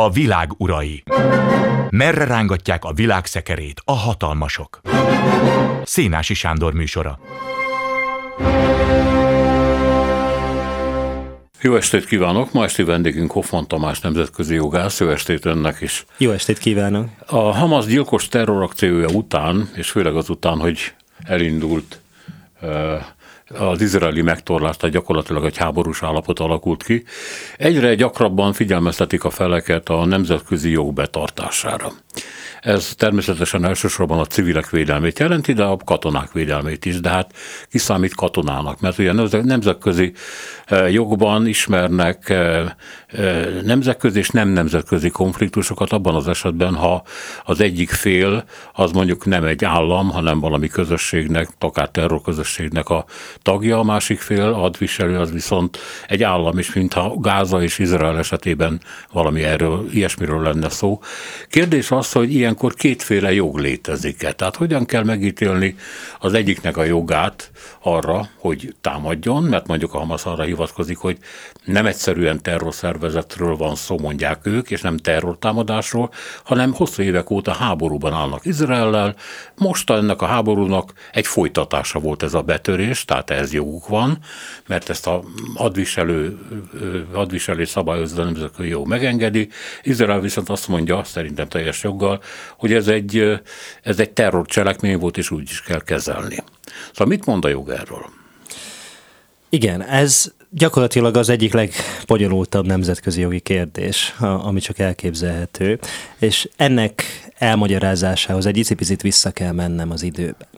A világ urai. Merre rángatják a világ szekerét a hatalmasok? Szénási Sándor műsora. Jó estét kívánok! Ma esti vendégünk Hoffman Tamás nemzetközi jogász. Jó estét önnek is! Jó estét kívánok! A Hamas gyilkos terrorakciója után, és főleg azután, hogy elindult az izraeli megtorlás, tehát gyakorlatilag egy háborús állapot alakult ki, egyre gyakrabban figyelmeztetik a feleket a nemzetközi jog betartására. Ez természetesen elsősorban a civilek védelmét jelenti, de a katonák védelmét is, de hát kiszámít katonának, mert ugye nemzetközi eh, jogban ismernek eh, eh, nemzetközi és nem nemzetközi konfliktusokat abban az esetben, ha az egyik fél az mondjuk nem egy állam, hanem valami közösségnek, akár terrorközösségnek a tagja, a másik fél adviselő az viszont egy állam is, mintha Gáza és Izrael esetében valami erről, ilyesmiről lenne szó. Kérdés az, hogy ilyen ilyenkor kétféle jog létezik-e. Tehát hogyan kell megítélni az egyiknek a jogát arra, hogy támadjon, mert mondjuk a Hamas arra hivatkozik, hogy nem egyszerűen terrorszervezetről van szó, mondják ők, és nem terrortámadásról, hanem hosszú évek óta háborúban állnak Izraellel. Most ennek a háborúnak egy folytatása volt ez a betörés, tehát ez joguk van, mert ezt a adviselő, adviselő szabályozó nemzetközi jó megengedi. Izrael viszont azt mondja, szerintem teljes joggal, hogy ez egy, ez egy terrorcselekmény volt, és úgy is kell kezelni. Szóval mit mond a jog erről? Igen, ez gyakorlatilag az egyik legbonyolultabb nemzetközi jogi kérdés, ami csak elképzelhető, és ennek elmagyarázásához egy icipicit vissza kell mennem az időben.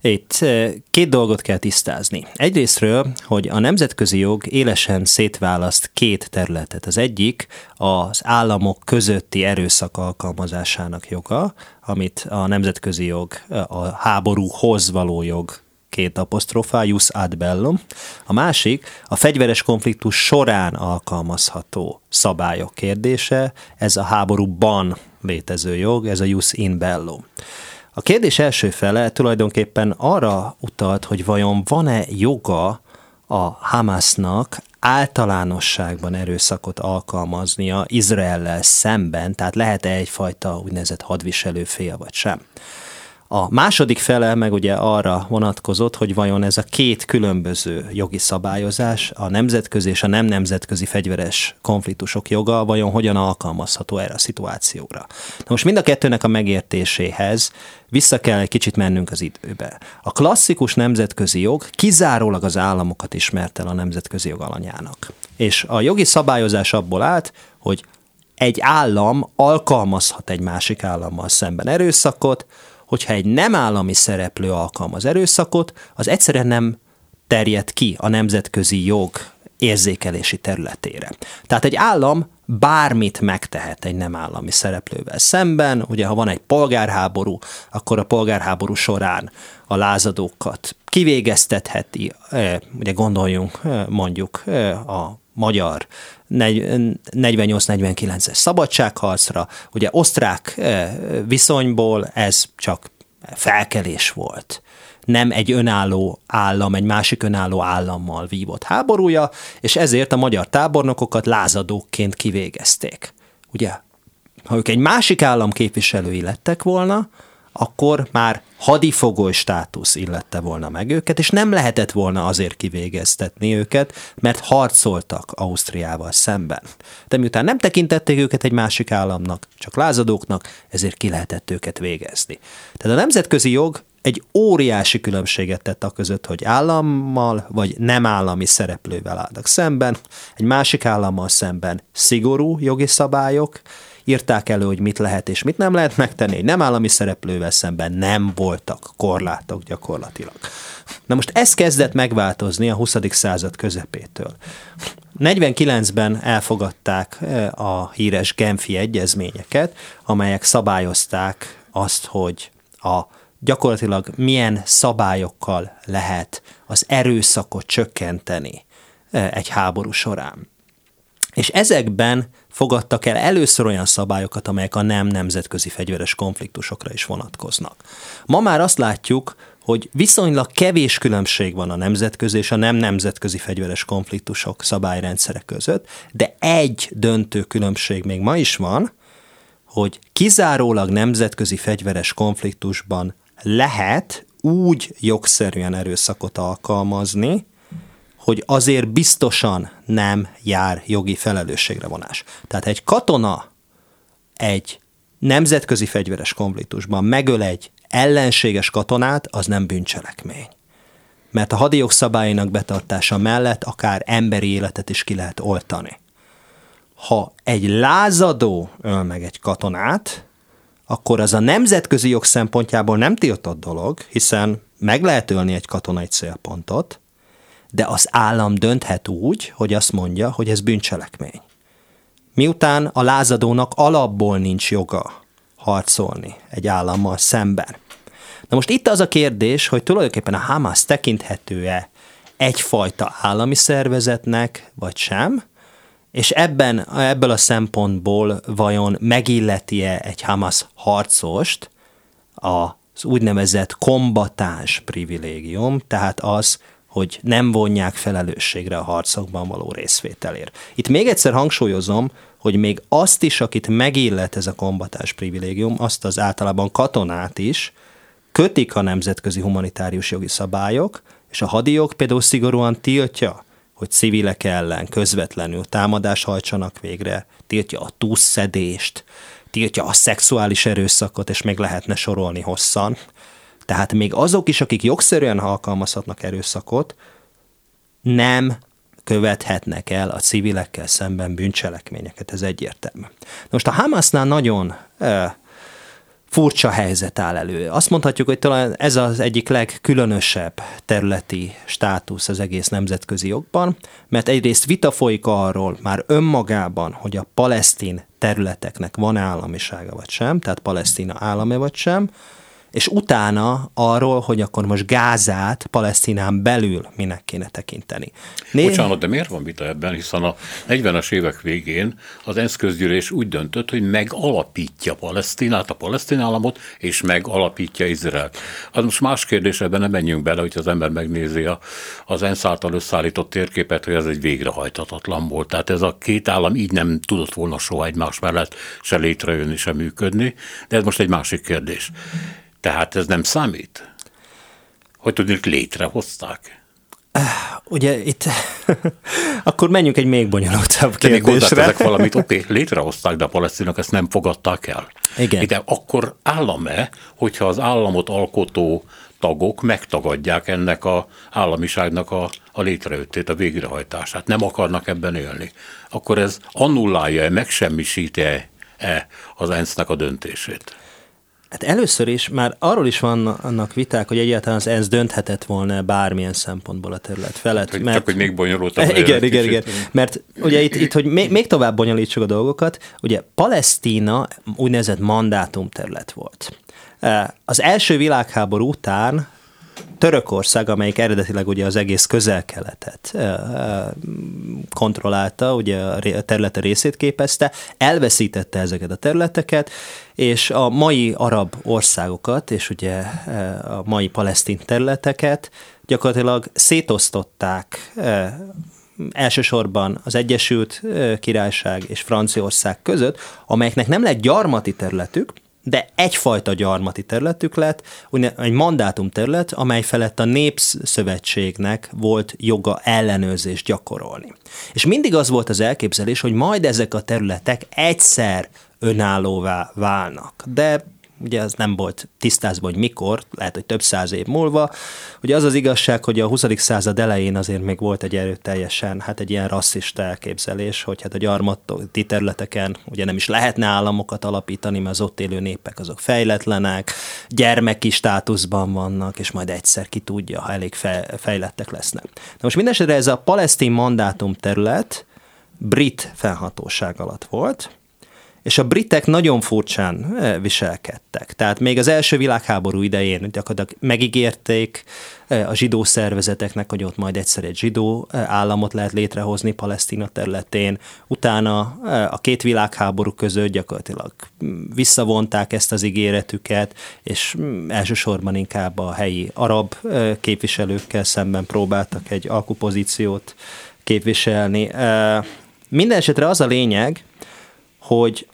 Itt eh, két dolgot kell tisztázni. Egyrésztről, hogy a nemzetközi jog élesen szétválaszt két területet. Az egyik az államok közötti erőszak alkalmazásának joga, amit a nemzetközi jog a háborúhoz való jog két apostrofá, jus ad bellum. A másik a fegyveres konfliktus során alkalmazható szabályok kérdése, ez a háborúban létező jog, ez a jus in bellum. A kérdés első fele tulajdonképpen arra utalt, hogy vajon van-e joga a Hamasnak általánosságban erőszakot alkalmaznia Izraellel szemben, tehát lehet-e egyfajta úgynevezett hadviselő fél vagy sem. A második fele meg ugye arra vonatkozott, hogy vajon ez a két különböző jogi szabályozás, a nemzetközi és a nem nemzetközi fegyveres konfliktusok joga vajon hogyan alkalmazható erre a szituációra. Na most mind a kettőnek a megértéséhez vissza kell egy kicsit mennünk az időbe. A klasszikus nemzetközi jog kizárólag az államokat ismert el a nemzetközi jog alanyának. És a jogi szabályozás abból állt, hogy egy állam alkalmazhat egy másik állammal szemben erőszakot, hogyha egy nem állami szereplő alkalmaz erőszakot, az egyszerűen nem terjed ki a nemzetközi jog érzékelési területére. Tehát egy állam bármit megtehet egy nem állami szereplővel szemben. Ugye, ha van egy polgárháború, akkor a polgárháború során a lázadókat kivégeztetheti, eh, ugye gondoljunk eh, mondjuk eh, a magyar 48-49-es szabadságharcra, ugye osztrák viszonyból ez csak felkelés volt nem egy önálló állam, egy másik önálló állammal vívott háborúja, és ezért a magyar tábornokokat lázadókként kivégezték. Ugye, ha ők egy másik állam képviselői lettek volna, akkor már hadifogoly státusz illette volna meg őket, és nem lehetett volna azért kivégeztetni őket, mert harcoltak Ausztriával szemben. De miután nem tekintették őket egy másik államnak, csak lázadóknak, ezért ki lehetett őket végezni. Tehát a nemzetközi jog egy óriási különbséget tett a között, hogy állammal vagy nem állami szereplővel állnak szemben, egy másik állammal szemben szigorú jogi szabályok, írták elő, hogy mit lehet és mit nem lehet megtenni, nem állami szereplővel szemben nem voltak korlátok gyakorlatilag. Na most ez kezdett megváltozni a 20. század közepétől. 49-ben elfogadták eh, a híres Genfi egyezményeket, amelyek szabályozták azt, hogy a gyakorlatilag milyen szabályokkal lehet az erőszakot csökkenteni eh, egy háború során. És ezekben fogadtak el először olyan szabályokat, amelyek a nem nemzetközi fegyveres konfliktusokra is vonatkoznak. Ma már azt látjuk, hogy viszonylag kevés különbség van a nemzetközi és a nem nemzetközi fegyveres konfliktusok szabályrendszerek között, de egy döntő különbség még ma is van, hogy kizárólag nemzetközi fegyveres konfliktusban lehet úgy jogszerűen erőszakot alkalmazni, hogy azért biztosan nem jár jogi felelősségre vonás. Tehát egy katona egy nemzetközi fegyveres konfliktusban megöl egy ellenséges katonát, az nem bűncselekmény. Mert a hadi szabályainak betartása mellett akár emberi életet is ki lehet oltani. Ha egy lázadó öl meg egy katonát, akkor az a nemzetközi jog szempontjából nem tiltott dolog, hiszen meg lehet ölni egy katonai célpontot, de az állam dönthet úgy, hogy azt mondja, hogy ez bűncselekmény. Miután a lázadónak alapból nincs joga harcolni egy állammal szemben. Na most itt az a kérdés, hogy tulajdonképpen a Hamas tekinthető-e egyfajta állami szervezetnek, vagy sem, és ebben, ebből a szempontból vajon megilleti-e egy Hamas harcost az úgynevezett kombatáns privilégium, tehát az, hogy nem vonják felelősségre a harcokban való részvételért. Itt még egyszer hangsúlyozom, hogy még azt is, akit megillet ez a kombatás privilégium, azt az általában katonát is, kötik a nemzetközi humanitárius jogi szabályok, és a hadijog például szigorúan tiltja, hogy civilek ellen közvetlenül támadást hajtsanak végre, tiltja a túlszedést, tiltja a szexuális erőszakot, és még lehetne sorolni hosszan. Tehát még azok is, akik jogszerűen alkalmazhatnak erőszakot, nem követhetnek el a civilekkel szemben bűncselekményeket, ez egyértelmű. Most a Hamasnál nagyon e, furcsa helyzet áll elő. Azt mondhatjuk, hogy talán ez az egyik legkülönösebb területi státusz az egész nemzetközi jogban, mert egyrészt vita folyik arról már önmagában, hogy a palesztin területeknek van államisága vagy sem, tehát Palesztina állame vagy sem, és utána arról, hogy akkor most Gázát Palesztinán belül minek kéne tekinteni. Né- Bocsánat, de miért van vita ebben, hiszen a 40-es évek végén az ENSZ közgyűlés úgy döntött, hogy megalapítja Palesztinát, a palesztin államot, és megalapítja Izraelt. Az most más kérdés, ebben nem menjünk bele, hogy az ember megnézi a, az ENSZ által összeállított térképet, hogy ez egy végrehajtatatlan volt. Tehát ez a két állam így nem tudott volna soha egymás mellett se létrejönni, se működni, de ez most egy másik kérdés. Tehát ez nem számít? Hogy tudjuk, létrehozták? Ugye itt, akkor menjünk egy még bonyolultabb kérdésre. ezek valamit, oké, okay, létrehozták, de a palesztinok ezt nem fogadták el. Igen. De akkor állam-e, hogyha az államot alkotó tagok megtagadják ennek a államiságnak a, a létrejöttét, a végrehajtását, nem akarnak ebben élni, akkor ez annullálja-e, megsemmisíti-e az ENSZ-nek a döntését? Hát először is már arról is vannak viták, hogy egyáltalán az ENSZ dönthetett volna bármilyen szempontból a terület felett. Hát, mert, csak, hogy még bonyolultabb. Igen, igen, igen. Mert ugye itt, itt hogy még, még tovább bonyolítsuk a dolgokat, ugye Palesztina úgynevezett mandátum terület volt. Az első világháború után Törökország, amelyik eredetileg ugye az egész közel-keletet kontrollálta, ugye a területe részét képezte, elveszítette ezeket a területeket, és a mai arab országokat, és ugye a mai palesztin területeket gyakorlatilag szétosztották elsősorban az Egyesült Királyság és Franciaország között, amelyeknek nem lett gyarmati területük, de egyfajta gyarmati területük lett, egy mandátum terület, amely felett a Népszövetségnek volt joga ellenőrzést gyakorolni. És mindig az volt az elképzelés, hogy majd ezek a területek egyszer önállóvá válnak. De ugye az nem volt tisztázva, hogy mikor, lehet, hogy több száz év múlva. Ugye az az igazság, hogy a 20. század elején azért még volt egy erőteljesen, hát egy ilyen rasszista elképzelés, hogy hát a gyarmati területeken ugye nem is lehetne államokat alapítani, mert az ott élő népek azok fejletlenek, gyermeki státuszban vannak, és majd egyszer ki tudja, ha elég fejlettek lesznek. Na most mindesetre ez a palesztin mandátum terület brit felhatóság alatt volt, és a britek nagyon furcsán viselkedtek. Tehát még az első világháború idején gyakorlatilag megígérték a zsidó szervezeteknek, hogy ott majd egyszer egy zsidó államot lehet létrehozni Palesztina területén. Utána a két világháború között gyakorlatilag visszavonták ezt az ígéretüket, és elsősorban inkább a helyi arab képviselőkkel szemben próbáltak egy alkupozíciót képviselni. Minden esetre az a lényeg, hogy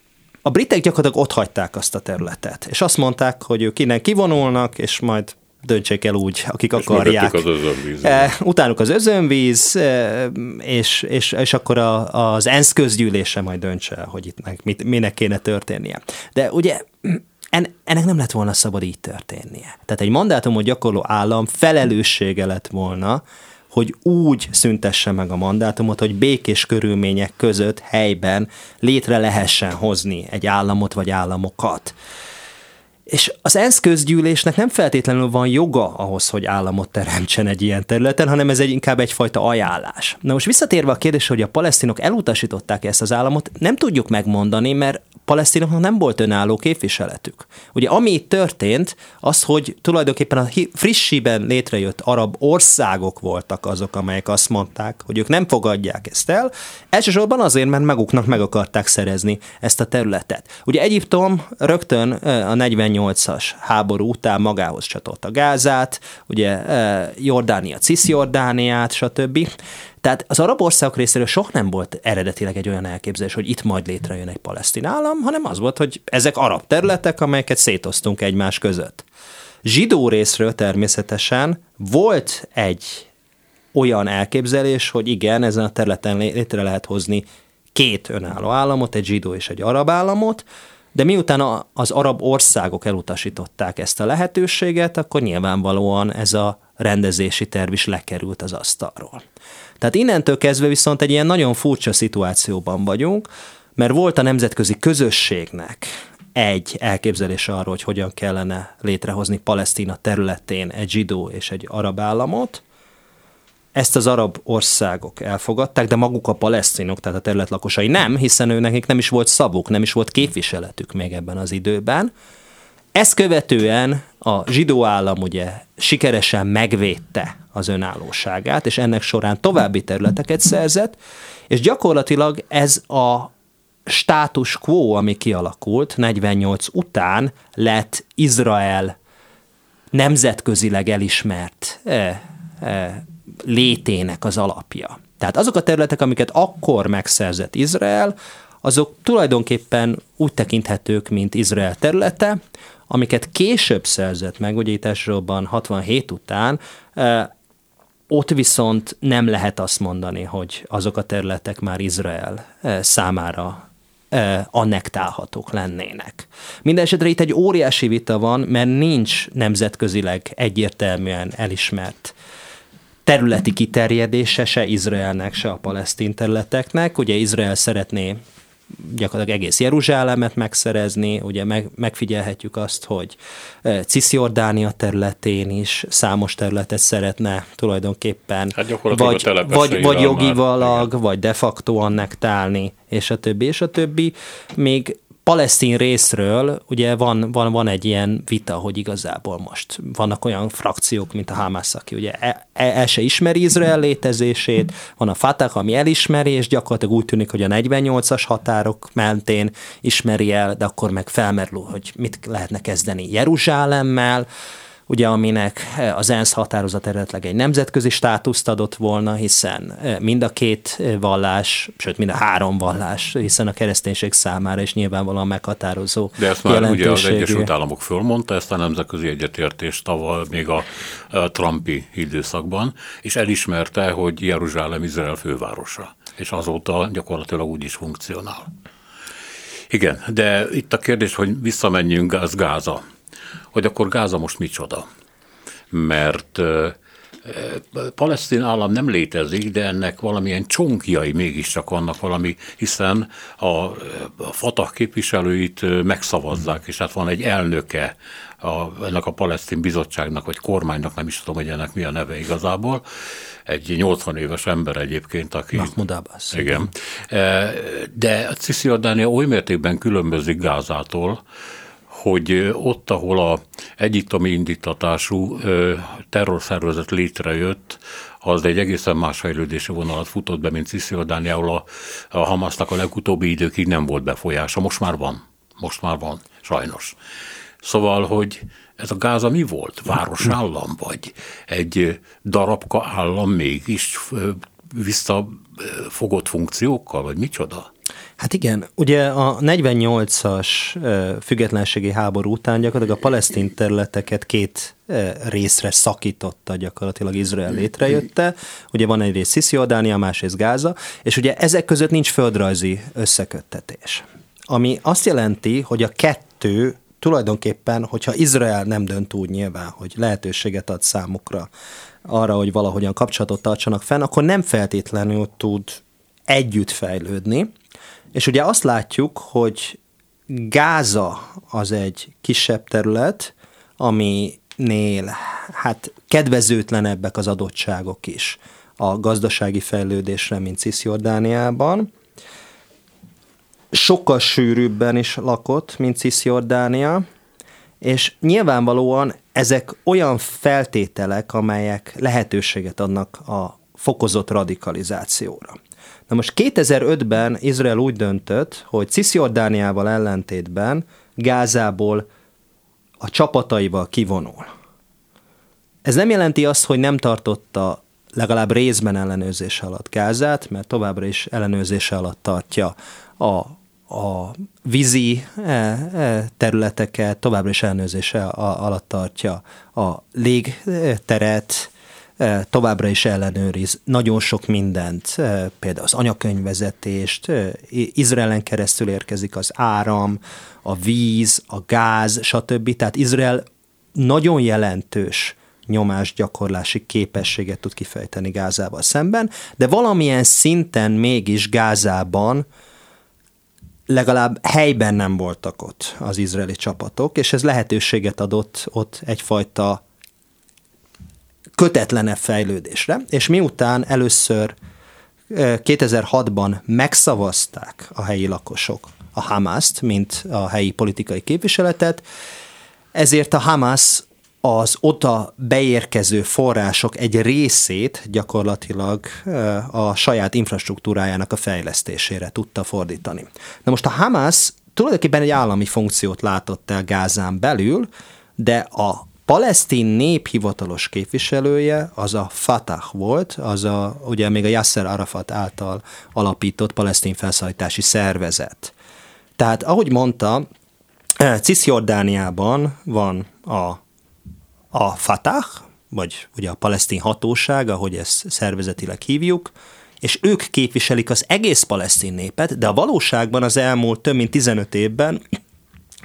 a britek gyakorlatilag ott hagyták azt a területet, és azt mondták, hogy ők innen kivonulnak, és majd döntsék el úgy, akik és akarják. Az özönvíz. E, utánuk az özönvíz, e, és, és, és akkor a, az ENSZ közgyűlése majd döntse el, hogy itt mit, minek kéne történnie. De ugye en, ennek nem lett volna szabad így történnie. Tehát egy mandátumot gyakorló állam felelőssége lett volna, hogy úgy szüntesse meg a mandátumot, hogy békés körülmények között helyben létre lehessen hozni egy államot vagy államokat. És az ENSZ közgyűlésnek nem feltétlenül van joga ahhoz, hogy államot teremtsen egy ilyen területen, hanem ez egy, inkább egyfajta ajánlás. Na most visszatérve a kérdés, hogy a palesztinok elutasították ezt az államot, nem tudjuk megmondani, mert palesztinoknak nem volt önálló képviseletük. Ugye ami itt történt, az, hogy tulajdonképpen a frissiben létrejött arab országok voltak azok, amelyek azt mondták, hogy ők nem fogadják ezt el, elsősorban azért, mert maguknak meg akarták szerezni ezt a területet. Ugye Egyiptom rögtön a 48-as háború után magához csatolta Gázát, ugye Jordánia, Cisjordániát, stb. Tehát az arab országok részéről soha nem volt eredetileg egy olyan elképzelés, hogy itt majd létrejön egy palesztin állam, hanem az volt, hogy ezek arab területek, amelyeket szétoztunk egymás között. Zsidó részről természetesen volt egy olyan elképzelés, hogy igen, ezen a területen létre lehet hozni két önálló államot, egy zsidó és egy arab államot, de miután az arab országok elutasították ezt a lehetőséget, akkor nyilvánvalóan ez a rendezési terv is lekerült az asztalról. Tehát innentől kezdve viszont egy ilyen nagyon furcsa szituációban vagyunk, mert volt a nemzetközi közösségnek egy elképzelés arról, hogy hogyan kellene létrehozni Palesztina területén egy zsidó és egy arab államot. Ezt az arab országok elfogadták, de maguk a palesztinok, tehát a terület lakosai nem, hiszen ő nekik nem is volt szavuk, nem is volt képviseletük még ebben az időben. Ezt követően a zsidó állam ugye sikeresen megvédte az önállóságát, és ennek során további területeket szerzett, és gyakorlatilag ez a status quo, ami kialakult 48 után, lett Izrael nemzetközileg elismert e, e, létének az alapja. Tehát azok a területek, amiket akkor megszerzett Izrael, azok tulajdonképpen úgy tekinthetők, mint Izrael területe, amiket később szerzett meg, ugye itt elsősorban 67 után, ott viszont nem lehet azt mondani, hogy azok a területek már Izrael számára annektálhatók lennének. Mindenesetre itt egy óriási vita van, mert nincs nemzetközileg egyértelműen elismert területi kiterjedése se Izraelnek, se a palesztin területeknek. Ugye Izrael szeretné gyakorlatilag egész Jeruzsálemet megszerezni, ugye meg, megfigyelhetjük azt, hogy Cisjordánia területén is számos területet szeretne tulajdonképpen hát vagy, vagy, vagy jogivalag, már, vagy de facto annektálni, és a többi, és a többi. Még palesztin részről ugye van, van, van egy ilyen vita, hogy igazából most vannak olyan frakciók, mint a Hamas, aki ugye el, e, el se ismeri Izrael létezését, van a Fatah, ami elismeri, és gyakorlatilag úgy tűnik, hogy a 48-as határok mentén ismeri el, de akkor meg felmerül, hogy mit lehetne kezdeni Jeruzsálemmel, ugye aminek eh, az ENSZ határozat eredetleg egy nemzetközi státuszt adott volna, hiszen eh, mind a két eh, vallás, sőt mind a három vallás, hiszen a kereszténység számára is nyilvánvalóan meghatározó De ezt már ugye az Egyesült Államok fölmondta, ezt a nemzetközi egyetértést tavaly még a, a Trumpi időszakban, és elismerte, hogy Jeruzsálem Izrael fővárosa, és azóta gyakorlatilag úgy is funkcionál. Igen, de itt a kérdés, hogy visszamenjünk az Gáza hogy akkor Gáza most micsoda. Mert palesztin állam nem létezik, de ennek valamilyen csonkjai mégiscsak vannak valami, hiszen a, a Fatah képviselőit megszavazzák, és hát van egy elnöke a, ennek a palesztin bizottságnak, vagy kormánynak, nem is tudom, hogy ennek mi a neve igazából, egy 80 éves ember egyébként, aki... Mahmoud Abbas. Igen. De Cisziordánia oly mértékben különbözik Gázától, hogy ott, ahol a egyiptomi indítatású terrorszervezet létrejött, az egy egészen más fejlődési vonalat futott be, mint Cisziordániául a, a Hamasnak a legutóbbi időkig nem volt befolyása. Most már van. Most már van, sajnos. Szóval, hogy ez a Gáza mi volt? Városállam, vagy egy darabka állam mégis visszafogott funkciókkal, vagy micsoda? Hát igen, ugye a 48-as függetlenségi háború után gyakorlatilag a palesztin területeket két részre szakította gyakorlatilag Izrael létrejötte. Ugye van egy rész Cisziordánia, másrészt Gáza, és ugye ezek között nincs földrajzi összeköttetés. Ami azt jelenti, hogy a kettő tulajdonképpen, hogyha Izrael nem dönt úgy nyilván, hogy lehetőséget ad számukra arra, hogy valahogyan kapcsolatot tartsanak fenn, akkor nem feltétlenül tud együtt fejlődni. És ugye azt látjuk, hogy Gáza az egy kisebb terület, aminél hát kedvezőtlenebbek az adottságok is a gazdasági fejlődésre, mint Cisjordániában, sokkal sűrűbben is lakott, mint Cisjordánia, és nyilvánvalóan ezek olyan feltételek, amelyek lehetőséget adnak a fokozott radikalizációra. Na most 2005-ben Izrael úgy döntött, hogy Cisjordániával ellentétben Gázából a csapataival kivonul. Ez nem jelenti azt, hogy nem tartotta legalább részben ellenőrzése alatt Gázát, mert továbbra is ellenőrzése alatt tartja a a vízi e, e, területeket továbbra is ellenőrzése alatt tartja, a légteret továbbra is ellenőriz nagyon sok mindent, például az anyakönyvvezetést, Izraelen keresztül érkezik az áram, a víz, a gáz, stb. Tehát Izrael nagyon jelentős nyomásgyakorlási képességet tud kifejteni Gázával szemben, de valamilyen szinten mégis Gázában legalább helyben nem voltak ott az izraeli csapatok, és ez lehetőséget adott ott egyfajta kötetlenebb fejlődésre, és miután először 2006-ban megszavazták a helyi lakosok a Hamaszt, mint a helyi politikai képviseletet, ezért a Hamas az oda beérkező források egy részét gyakorlatilag a saját infrastruktúrájának a fejlesztésére tudta fordítani. Na most a Hamas tulajdonképpen egy állami funkciót látott el Gázán belül, de a palesztin nép hivatalos képviselője az a Fatah volt, az a, ugye még a Yasser Arafat által alapított palesztin felszállítási szervezet. Tehát ahogy mondta, Cisjordániában van a a Fatah, vagy ugye a palesztin hatóság, ahogy ezt szervezetileg hívjuk, és ők képviselik az egész palesztin népet, de a valóságban az elmúlt több mint 15 évben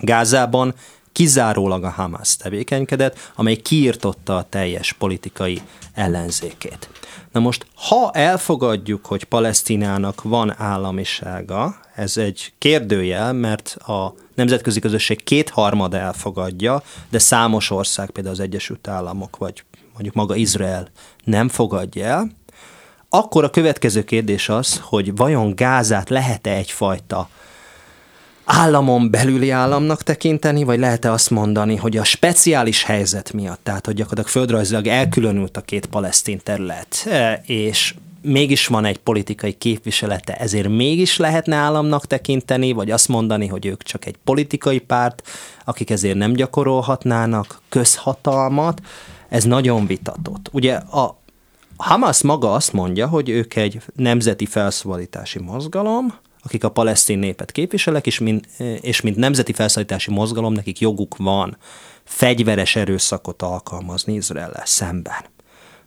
Gázában kizárólag a Hamas tevékenykedett, amely kiirtotta a teljes politikai ellenzékét. Na most, ha elfogadjuk, hogy Palesztinának van államisága, ez egy kérdőjel, mert a nemzetközi közösség kétharmada elfogadja, de számos ország, például az Egyesült Államok, vagy mondjuk maga Izrael nem fogadja el, akkor a következő kérdés az, hogy vajon Gázát lehet-e egyfajta államon belüli államnak tekinteni, vagy lehet-e azt mondani, hogy a speciális helyzet miatt, tehát hogy gyakorlatilag földrajzilag elkülönült a két palesztin terület, e, és mégis van egy politikai képviselete, ezért mégis lehetne államnak tekinteni, vagy azt mondani, hogy ők csak egy politikai párt, akik ezért nem gyakorolhatnának közhatalmat, ez nagyon vitatott. Ugye a Hamas maga azt mondja, hogy ők egy nemzeti felszabadítási mozgalom, akik a palesztin népet képviselek, és mint, és mint nemzeti felszállítási mozgalom nekik joguk van fegyveres erőszakot alkalmazni Izrael szemben.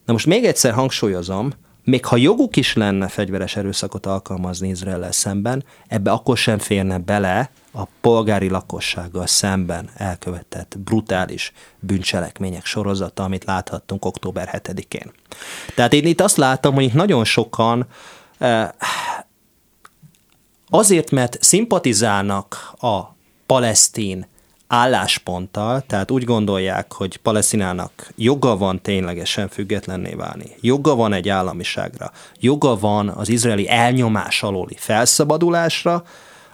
Na most még egyszer hangsúlyozom, még ha joguk is lenne fegyveres erőszakot alkalmazni Izrael szemben, ebbe akkor sem férne bele a polgári lakossággal szemben elkövetett brutális bűncselekmények sorozata, amit láthattunk október 7-én. Tehát én itt azt látom, hogy nagyon sokan eh, azért, mert szimpatizálnak a palesztin állásponttal, tehát úgy gondolják, hogy Palesztinának joga van ténylegesen függetlenné válni, joga van egy államiságra, joga van az izraeli elnyomás alóli felszabadulásra,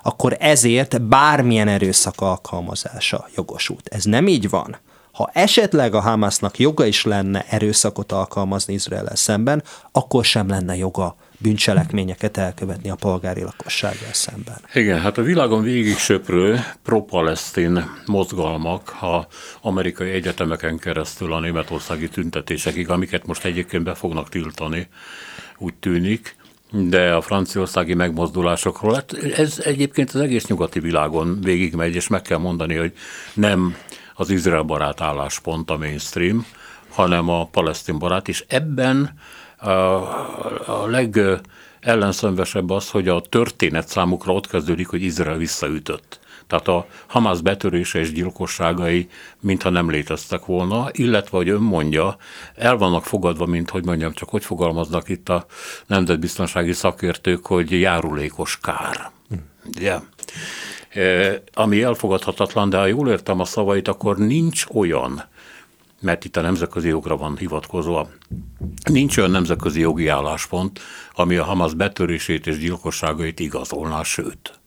akkor ezért bármilyen erőszak alkalmazása jogosult. Ez nem így van. Ha esetleg a Hamasnak joga is lenne erőszakot alkalmazni Izrael szemben, akkor sem lenne joga bűncselekményeket elkövetni a polgári lakossággal szemben. Igen, hát a világon végig söprő pro-palesztin mozgalmak a amerikai egyetemeken keresztül a németországi tüntetésekig, amiket most egyébként be fognak tiltani, úgy tűnik, de a franciaországi megmozdulásokról, hát ez egyébként az egész nyugati világon végigmegy, és meg kell mondani, hogy nem az Izrael barát álláspont a mainstream, hanem a palesztin barát, és ebben a legellenszenvesebb az, hogy a történet számukra ott kezdődik, hogy Izrael visszaütött. Tehát a Hamas betörése és gyilkosságai mintha nem léteztek volna, illetve, hogy ön mondja, el vannak fogadva, mint hogy mondjam, csak hogy fogalmaznak itt a nemzetbiztonsági szakértők, hogy járulékos kár. Yeah. E, ami elfogadhatatlan, de ha jól értem a szavait, akkor nincs olyan mert itt a nemzetközi jogra van hivatkozva. Nincs olyan nemzetközi jogi álláspont, ami a Hamas betörését és gyilkosságait igazolná, sőt.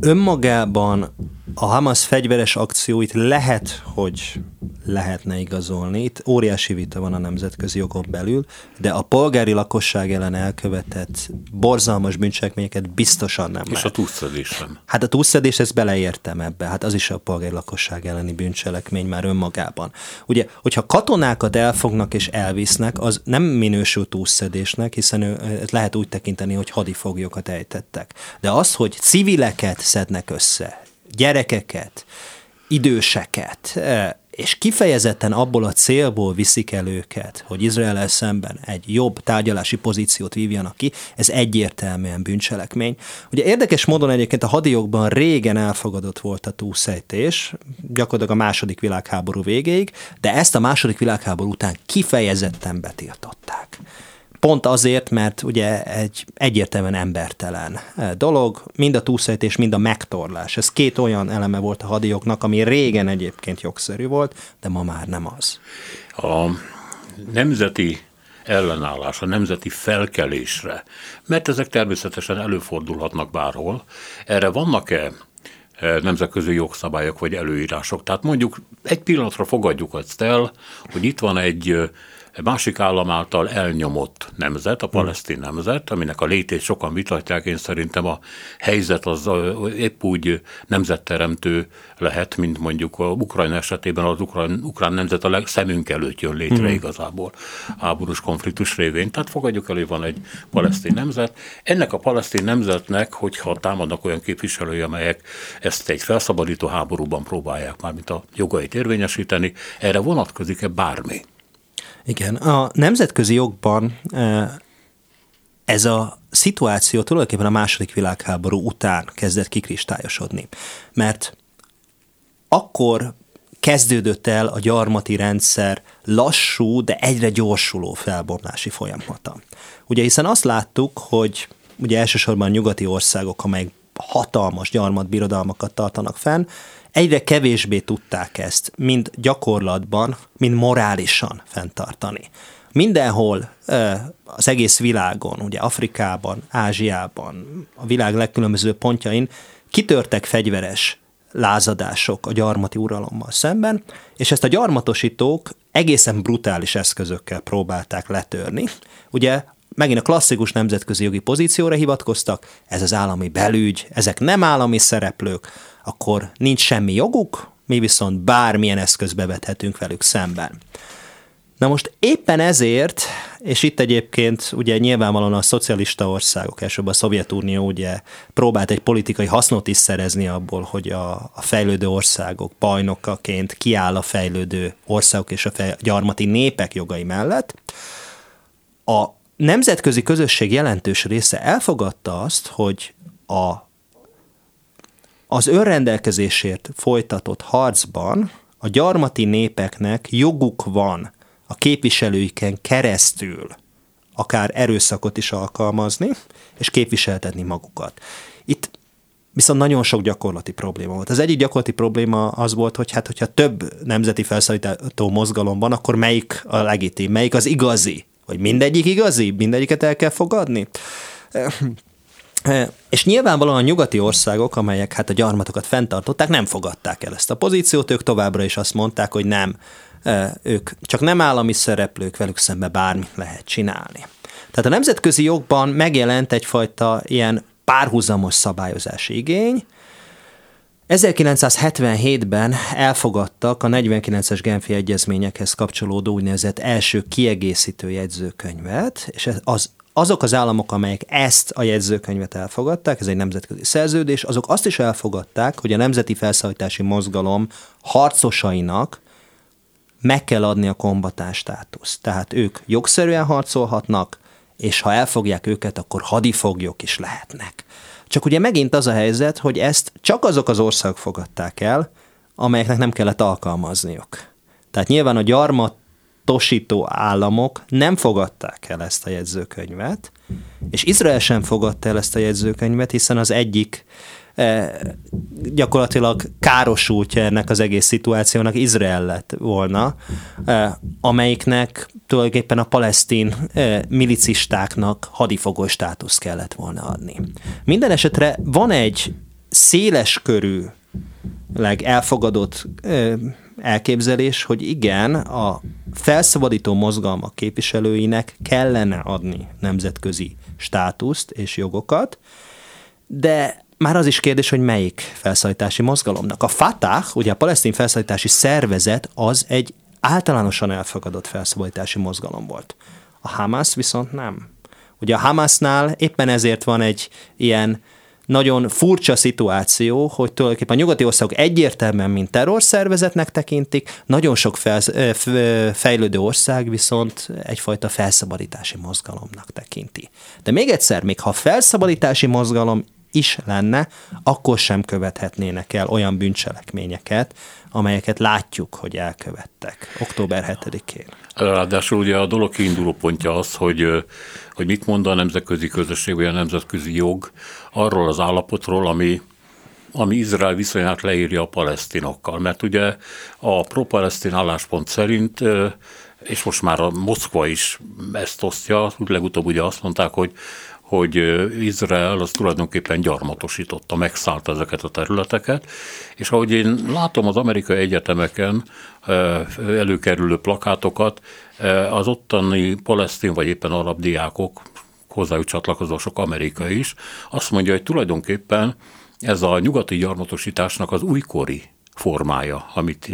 Önmagában a Hamas fegyveres akcióit lehet, hogy lehetne igazolni. Itt óriási vita van a nemzetközi jogon belül, de a polgári lakosság ellen elkövetett borzalmas bűncselekményeket biztosan nem És lehet. a túlszedés sem. Hát a túlszedés, ezt beleértem ebbe. Hát az is a polgári lakosság elleni bűncselekmény már önmagában. Ugye, hogyha katonákat elfognak és elvisznek, az nem minősül túlszedésnek, hiszen ő, lehet úgy tekinteni, hogy hadifoglyokat ejtettek. De az, hogy civileket szednek össze, gyerekeket, időseket, e, és kifejezetten abból a célból viszik el őket, hogy Izrael szemben egy jobb tárgyalási pozíciót vívjanak ki, ez egyértelműen bűncselekmény. Ugye érdekes módon egyébként a hadiokban régen elfogadott volt a túlszejtés, gyakorlatilag a második világháború végéig, de ezt a második világháború után kifejezetten betiltották. Pont azért, mert ugye egy egyértelműen embertelen eh, dolog, mind a túlszejtés, mind a megtorlás. Ez két olyan eleme volt a hadioknak, ami régen egyébként jogszerű volt, de ma már nem az. A nemzeti ellenállás, a nemzeti felkelésre, mert ezek természetesen előfordulhatnak bárhol. Erre vannak-e eh, nemzetközi jogszabályok vagy előírások? Tehát mondjuk egy pillanatra fogadjuk azt el, hogy itt van egy eh, másik állam által elnyomott nemzet, a palesztin nemzet, aminek a létét sokan vitatják, én szerintem a helyzet az épp úgy nemzetteremtő lehet, mint mondjuk a Ukrajna esetében az ukrán, ukrán nemzet a szemünk előtt jön létre hmm. igazából háborús konfliktus révén. Tehát fogadjuk el, hogy van egy palesztin nemzet. Ennek a palesztin nemzetnek, hogyha támadnak olyan képviselői, amelyek ezt egy felszabadító háborúban próbálják már, mint a jogait érvényesíteni, erre vonatkozik-e bármi? Igen, a nemzetközi jogban ez a szituáció tulajdonképpen a második világháború után kezdett kikristályosodni, mert akkor kezdődött el a gyarmati rendszer lassú, de egyre gyorsuló felbomlási folyamata. Ugye hiszen azt láttuk, hogy ugye elsősorban nyugati országok, amelyek hatalmas gyarmatbirodalmakat tartanak fenn, egyre kevésbé tudták ezt, mind gyakorlatban, mind morálisan fenntartani. Mindenhol az egész világon, ugye Afrikában, Ázsiában, a világ legkülönböző pontjain kitörtek fegyveres lázadások a gyarmati uralommal szemben, és ezt a gyarmatosítók egészen brutális eszközökkel próbálták letörni. Ugye megint a klasszikus nemzetközi jogi pozícióra hivatkoztak, ez az állami belügy, ezek nem állami szereplők, akkor nincs semmi joguk, mi viszont bármilyen eszközbe vethetünk velük szemben. Na most éppen ezért, és itt egyébként ugye nyilvánvalóan a szocialista országok, elsőbb a Szovjetunió ugye próbált egy politikai hasznot is szerezni abból, hogy a, a fejlődő országok bajnokaként kiáll a fejlődő országok és a fej, gyarmati népek jogai mellett. A nemzetközi közösség jelentős része elfogadta azt, hogy a, az önrendelkezésért folytatott harcban a gyarmati népeknek joguk van a képviselőiken keresztül akár erőszakot is alkalmazni, és képviseltetni magukat. Itt viszont nagyon sok gyakorlati probléma volt. Az egyik gyakorlati probléma az volt, hogy hát, hogyha több nemzeti felszállító mozgalom van, akkor melyik a legitim, melyik az igazi? Hogy mindegyik igazi? Mindegyiket el kell fogadni? És nyilvánvalóan a nyugati országok, amelyek hát a gyarmatokat fenntartották, nem fogadták el ezt a pozíciót, ők továbbra is azt mondták, hogy nem, ők csak nem állami szereplők, velük szembe bármit lehet csinálni. Tehát a nemzetközi jogban megjelent egyfajta ilyen párhuzamos szabályozási igény, 1977-ben elfogadtak a 49-es Genfi egyezményekhez kapcsolódó úgynevezett első kiegészítő jegyzőkönyvet, és az, azok az államok, amelyek ezt a jegyzőkönyvet elfogadták, ez egy nemzetközi szerződés, azok azt is elfogadták, hogy a nemzeti felszállítási mozgalom harcosainak meg kell adni a kombatás státuszt. Tehát ők jogszerűen harcolhatnak, és ha elfogják őket, akkor hadifoglyok is lehetnek. Csak ugye megint az a helyzet, hogy ezt csak azok az országok fogadták el, amelyeknek nem kellett alkalmazniuk. Tehát nyilván a gyarmatosító államok nem fogadták el ezt a jegyzőkönyvet, és Izrael sem fogadta el ezt a jegyzőkönyvet, hiszen az egyik E, gyakorlatilag károsultja ennek az egész szituációnak Izrael lett volna, e, amelyiknek tulajdonképpen a palesztin e, milicistáknak hadifogó státusz kellett volna adni. Minden esetre van egy széles körű elfogadott elképzelés, hogy igen, a felszabadító mozgalmak képviselőinek kellene adni nemzetközi státuszt és jogokat, de már az is kérdés, hogy melyik felszállítási mozgalomnak. A Fatah, ugye a palesztin felszállítási szervezet, az egy általánosan elfogadott felszabadítási mozgalom volt. A Hamas viszont nem. Ugye a Hamasnál éppen ezért van egy ilyen nagyon furcsa szituáció, hogy tulajdonképpen a nyugati országok egyértelműen, mint terrorszervezetnek tekintik, nagyon sok fejlődő ország viszont egyfajta felszabadítási mozgalomnak tekinti. De még egyszer, még ha felszabadítási mozgalom is lenne, akkor sem követhetnének el olyan bűncselekményeket, amelyeket látjuk, hogy elkövettek október 7-én. Ráadásul ugye a dolog kiinduló pontja az, hogy, hogy mit mond a nemzetközi közösség, vagy a nemzetközi jog arról az állapotról, ami, ami Izrael viszonyát leírja a palesztinokkal. Mert ugye a pro-palesztin álláspont szerint és most már a Moszkva is ezt osztja, legutóbb ugye azt mondták, hogy hogy Izrael az tulajdonképpen gyarmatosította, megszállta ezeket a területeket, és ahogy én látom az amerikai egyetemeken előkerülő plakátokat, az ottani palesztin vagy éppen arab diákok, hozzájuk csatlakozó sok amerikai is, azt mondja, hogy tulajdonképpen ez a nyugati gyarmatosításnak az újkori formája, amit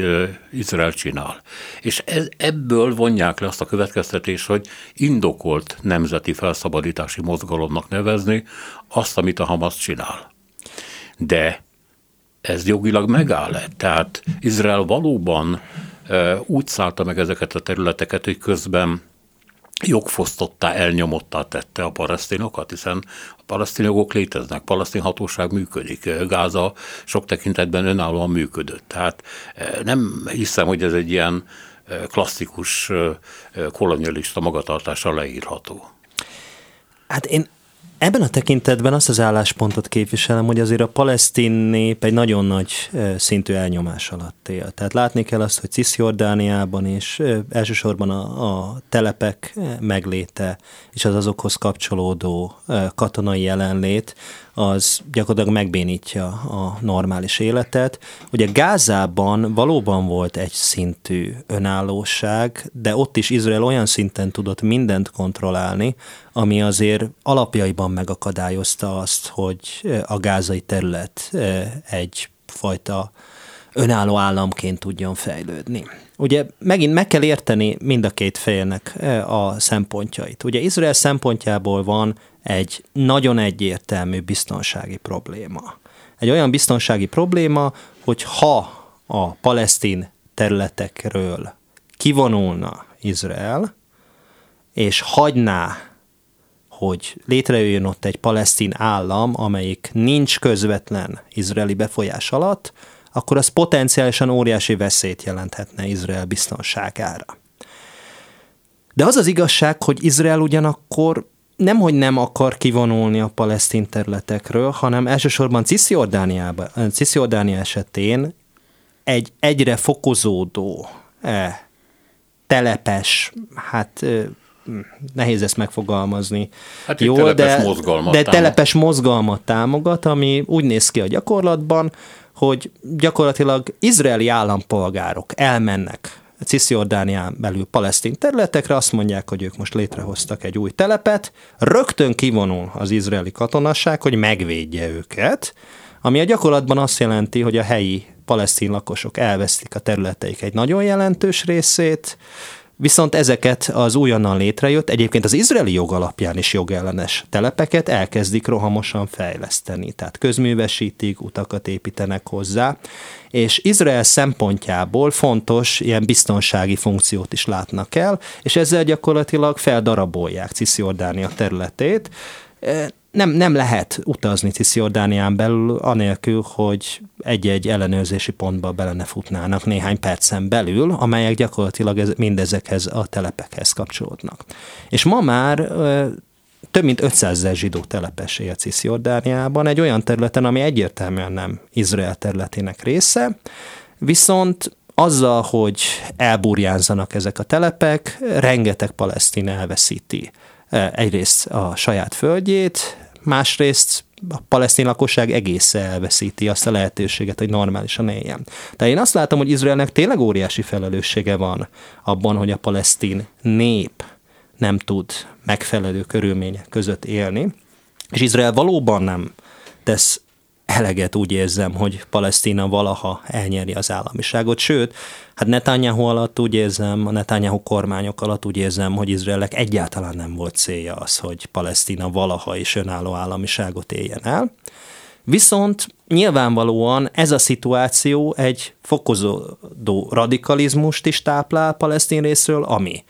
Izrael csinál. És ebből vonják le azt a következtetést, hogy indokolt nemzeti felszabadítási mozgalomnak nevezni azt, amit a Hamas csinál. De ez jogilag megáll -e? Tehát Izrael valóban úgy szállta meg ezeket a területeket, hogy közben jogfosztottá, elnyomottá tette a palesztinokat, hiszen a palesztin jogok léteznek, palesztin hatóság működik, Gáza sok tekintetben önállóan működött. Tehát eh, nem hiszem, hogy ez egy ilyen eh, klasszikus eh, kolonialista magatartással leírható. Hát én Ebben a tekintetben azt az álláspontot képviselem, hogy azért a palesztin nép egy nagyon nagy szintű elnyomás alatt él. Tehát látni kell azt, hogy Cisjordániában és elsősorban a, a telepek megléte és az azokhoz kapcsolódó katonai jelenlét az gyakorlatilag megbénítja a normális életet. Ugye Gázában valóban volt egy szintű önállóság, de ott is Izrael olyan szinten tudott mindent kontrollálni, ami azért alapjaiban megakadályozta azt, hogy a gázai terület egyfajta önálló államként tudjon fejlődni. Ugye megint meg kell érteni mind a két félnek a szempontjait. Ugye Izrael szempontjából van egy nagyon egyértelmű biztonsági probléma. Egy olyan biztonsági probléma, hogy ha a palesztin területekről kivonulna Izrael, és hagyná hogy létrejöjjön ott egy palesztin állam, amelyik nincs közvetlen izraeli befolyás alatt, akkor az potenciálisan óriási veszélyt jelenthetne Izrael biztonságára. De az az igazság, hogy Izrael ugyanakkor nem, hogy nem akar kivonulni a palesztin területekről, hanem elsősorban Cisziordánia esetén egy egyre fokozódó, eh, telepes, hát eh, nehéz ezt megfogalmazni. Hát Jól, telepes de, mozgalmat de telepes mozgalmat támogat, ami úgy néz ki a gyakorlatban, hogy gyakorlatilag izraeli állampolgárok elmennek Cisziordánián belül palesztin területekre, azt mondják, hogy ők most létrehoztak egy új telepet, rögtön kivonul az izraeli katonasság, hogy megvédje őket, ami a gyakorlatban azt jelenti, hogy a helyi palesztin lakosok elvesztik a területeik egy nagyon jelentős részét, Viszont ezeket az újonnan létrejött, egyébként az izraeli jog alapján is jogellenes telepeket elkezdik rohamosan fejleszteni. Tehát közművesítik, utakat építenek hozzá, és Izrael szempontjából fontos ilyen biztonsági funkciót is látnak el, és ezzel gyakorlatilag feldarabolják Cisziordánia területét, nem, nem lehet utazni Cisziordánián belül, anélkül, hogy egy-egy ellenőrzési pontba belene futnának néhány percen belül, amelyek gyakorlatilag ez, mindezekhez a telepekhez kapcsolódnak. És ma már több mint 500 ezer zsidó telepes él Cisziordániában, egy olyan területen, ami egyértelműen nem Izrael területének része, viszont azzal, hogy elburjánzanak ezek a telepek, rengeteg palesztin elveszíti egyrészt a saját földjét, másrészt a palesztin lakosság egész elveszíti azt a lehetőséget, hogy normálisan éljen. Tehát én azt látom, hogy Izraelnek tényleg óriási felelőssége van abban, hogy a palesztin nép nem tud megfelelő körülmények között élni, és Izrael valóban nem tesz eleget úgy érzem, hogy Palesztina valaha elnyeri az államiságot, sőt, hát Netanyahu alatt úgy érzem, a Netanyahu kormányok alatt úgy érzem, hogy Izraelnek egyáltalán nem volt célja az, hogy Palesztina valaha is önálló államiságot éljen el. Viszont nyilvánvalóan ez a szituáció egy fokozódó radikalizmust is táplál palesztin részről, ami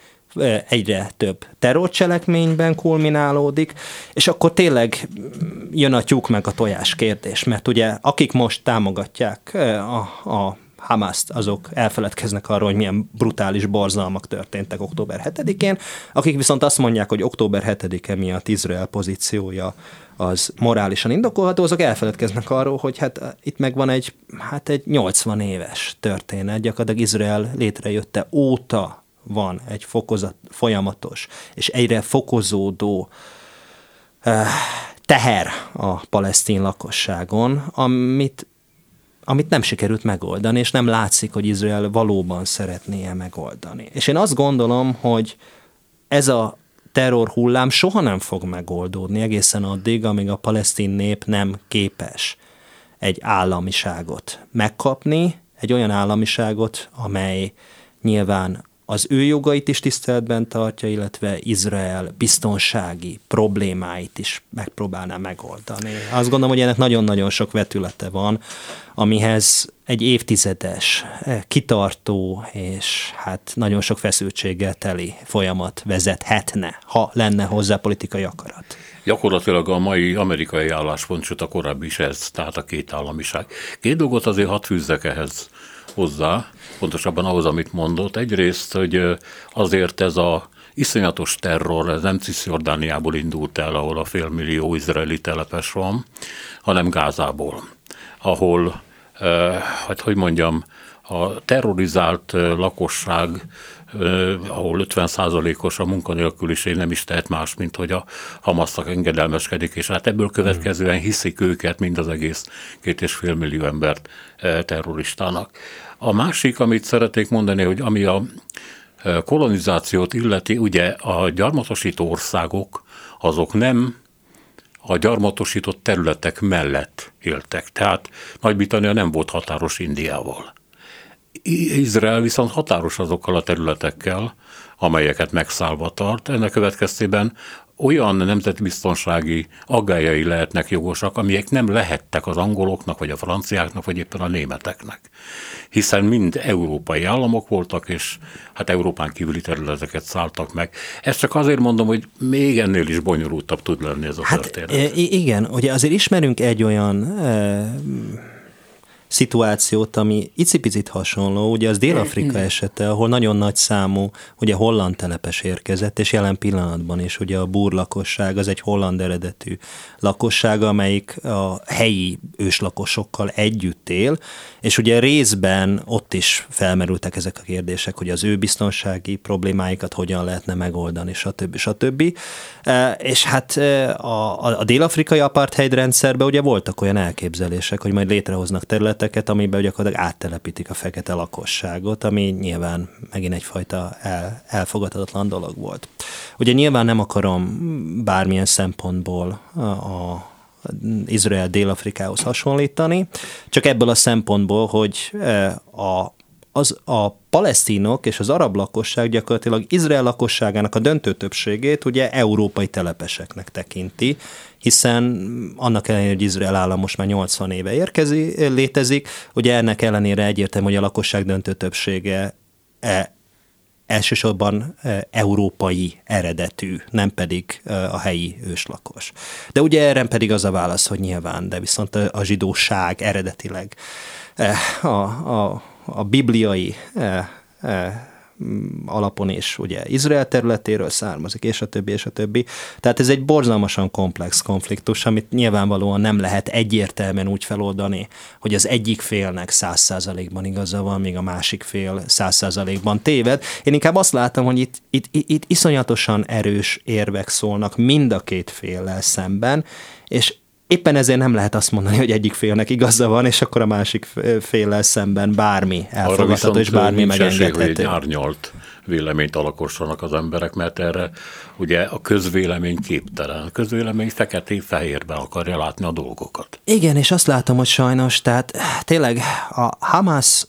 egyre több terrorcselekményben kulminálódik, és akkor tényleg jön a tyúk meg a tojás kérdés, mert ugye akik most támogatják a, a Hamaszt, azok elfeledkeznek arról, hogy milyen brutális borzalmak történtek október 7-én, akik viszont azt mondják, hogy október 7-e miatt Izrael pozíciója az morálisan indokolható, azok elfeledkeznek arról, hogy hát itt megvan egy, hát egy 80 éves történet, gyakorlatilag Izrael létrejötte óta van egy fokozat, folyamatos és egyre fokozódó uh, teher a palesztin lakosságon, amit, amit nem sikerült megoldani, és nem látszik, hogy Izrael valóban szeretné megoldani. És én azt gondolom, hogy ez a terror hullám soha nem fog megoldódni egészen addig, amíg a palesztin nép nem képes egy államiságot megkapni, egy olyan államiságot, amely nyilván az ő jogait is tiszteletben tartja, illetve Izrael biztonsági problémáit is megpróbálná megoldani. Azt gondolom, hogy ennek nagyon-nagyon sok vetülete van, amihez egy évtizedes, eh, kitartó és hát nagyon sok feszültséggel teli folyamat vezethetne, ha lenne hozzá politikai akarat. Gyakorlatilag a mai amerikai álláspont, sőt a korábbi is ez, tehát a két államiság. Két dolgot azért hadd fűzzek ehhez hozzá, pontosabban ahhoz, amit mondott. Egyrészt, hogy azért ez a iszonyatos terror, ez nem Cisziordániából indult el, ahol a félmillió izraeli telepes van, hanem Gázából, ahol, hát hogy mondjam, a terrorizált lakosság ahol 50%-os a munkanélküliség nem is tehet más, mint hogy a Hamasznak engedelmeskedik, és hát ebből következően hiszik őket, mind az egész két és fél millió embert terroristának. A másik, amit szeretnék mondani, hogy ami a kolonizációt illeti, ugye a gyarmatosító országok, azok nem a gyarmatosított területek mellett éltek. Tehát Nagy-Britannia nem volt határos Indiával. Izrael viszont határos azokkal a területekkel, amelyeket megszállva tart. Ennek következtében olyan nemzetbiztonsági aggályai lehetnek jogosak, amelyek nem lehettek az angoloknak, vagy a franciáknak, vagy éppen a németeknek. Hiszen mind európai államok voltak, és hát Európán kívüli területeket szálltak meg. Ezt csak azért mondom, hogy még ennél is bonyolultabb tud lenni ez a hát, történet. Igen, ugye azért ismerünk egy olyan e- szituációt, ami icipicit hasonló, ugye az Dél-Afrika esete, ahol nagyon nagy számú ugye holland telepes érkezett, és jelen pillanatban is ugye a búr lakosság az egy holland eredetű lakosság, amelyik a helyi őslakosokkal együtt él, és ugye részben ott is felmerültek ezek a kérdések, hogy az ő biztonsági problémáikat hogyan lehetne megoldani, stb. stb. E, és hát e, a, a, dél-afrikai apartheid rendszerben ugye voltak olyan elképzelések, hogy majd létrehoznak területet, területeket, amiben gyakorlatilag áttelepítik a fekete lakosságot, ami nyilván megint egyfajta el, elfogadhatatlan dolog volt. Ugye nyilván nem akarom bármilyen szempontból a, a Izrael Dél-Afrikához hasonlítani, csak ebből a szempontból, hogy e, a, az a palesztinok és az arab lakosság gyakorlatilag Izrael lakosságának a döntő többségét ugye európai telepeseknek tekinti, hiszen annak ellenére, hogy Izrael állam most már 80 éve érkezi, létezik, ugye ennek ellenére egyértelmű, hogy a lakosság döntő többsége e, elsősorban e, európai eredetű, nem pedig e, a helyi őslakos. De ugye erre pedig az a válasz, hogy nyilván, de viszont a, a zsidóság eredetileg e, a, a, a bibliai Mm, alapon is ugye Izrael területéről származik, és a többi, és a többi. Tehát ez egy borzalmasan komplex konfliktus, amit nyilvánvalóan nem lehet egyértelműen úgy feloldani, hogy az egyik félnek száz százalékban igaza van, míg a másik fél száz százalékban téved. Én inkább azt látom, hogy itt, itt, itt iszonyatosan erős érvek szólnak mind a két féllel szemben, és éppen ezért nem lehet azt mondani, hogy egyik félnek igaza van, és akkor a másik féllel szemben bármi elfogadható, és bármi megengedhető. Hogy árnyalt véleményt alakossanak az emberek, mert erre ugye a közvélemény képtelen. A közvélemény feketén-fehérben akarja látni a dolgokat. Igen, és azt látom, hogy sajnos, tehát tényleg a Hamas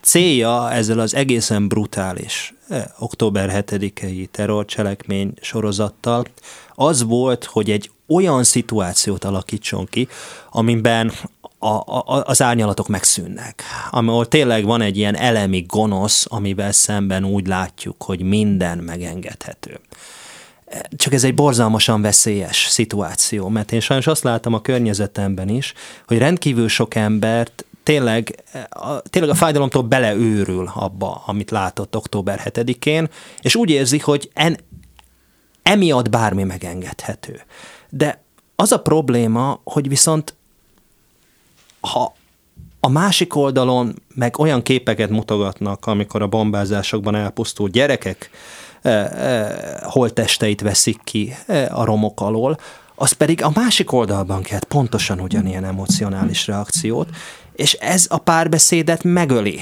célja ezzel az egészen brutális október 7-i terrorcselekmény sorozattal az volt, hogy egy olyan szituációt alakítson ki, amiben a, a, az árnyalatok megszűnnek. Ahol tényleg van egy ilyen elemi gonosz, amivel szemben úgy látjuk, hogy minden megengedhető. Csak ez egy borzalmasan veszélyes szituáció, mert én sajnos azt látom a környezetemben is, hogy rendkívül sok embert tényleg a, tényleg a fájdalomtól beleőrül abba, amit látott október 7-én, és úgy érzi, hogy en, emiatt bármi megengedhető. De az a probléma, hogy viszont ha a másik oldalon meg olyan képeket mutogatnak, amikor a bombázásokban elpusztult gyerekek eh, eh, holtesteit veszik ki eh, a romok alól, az pedig a másik oldalban kell pontosan ugyanilyen emocionális reakciót, és ez a párbeszédet megöli.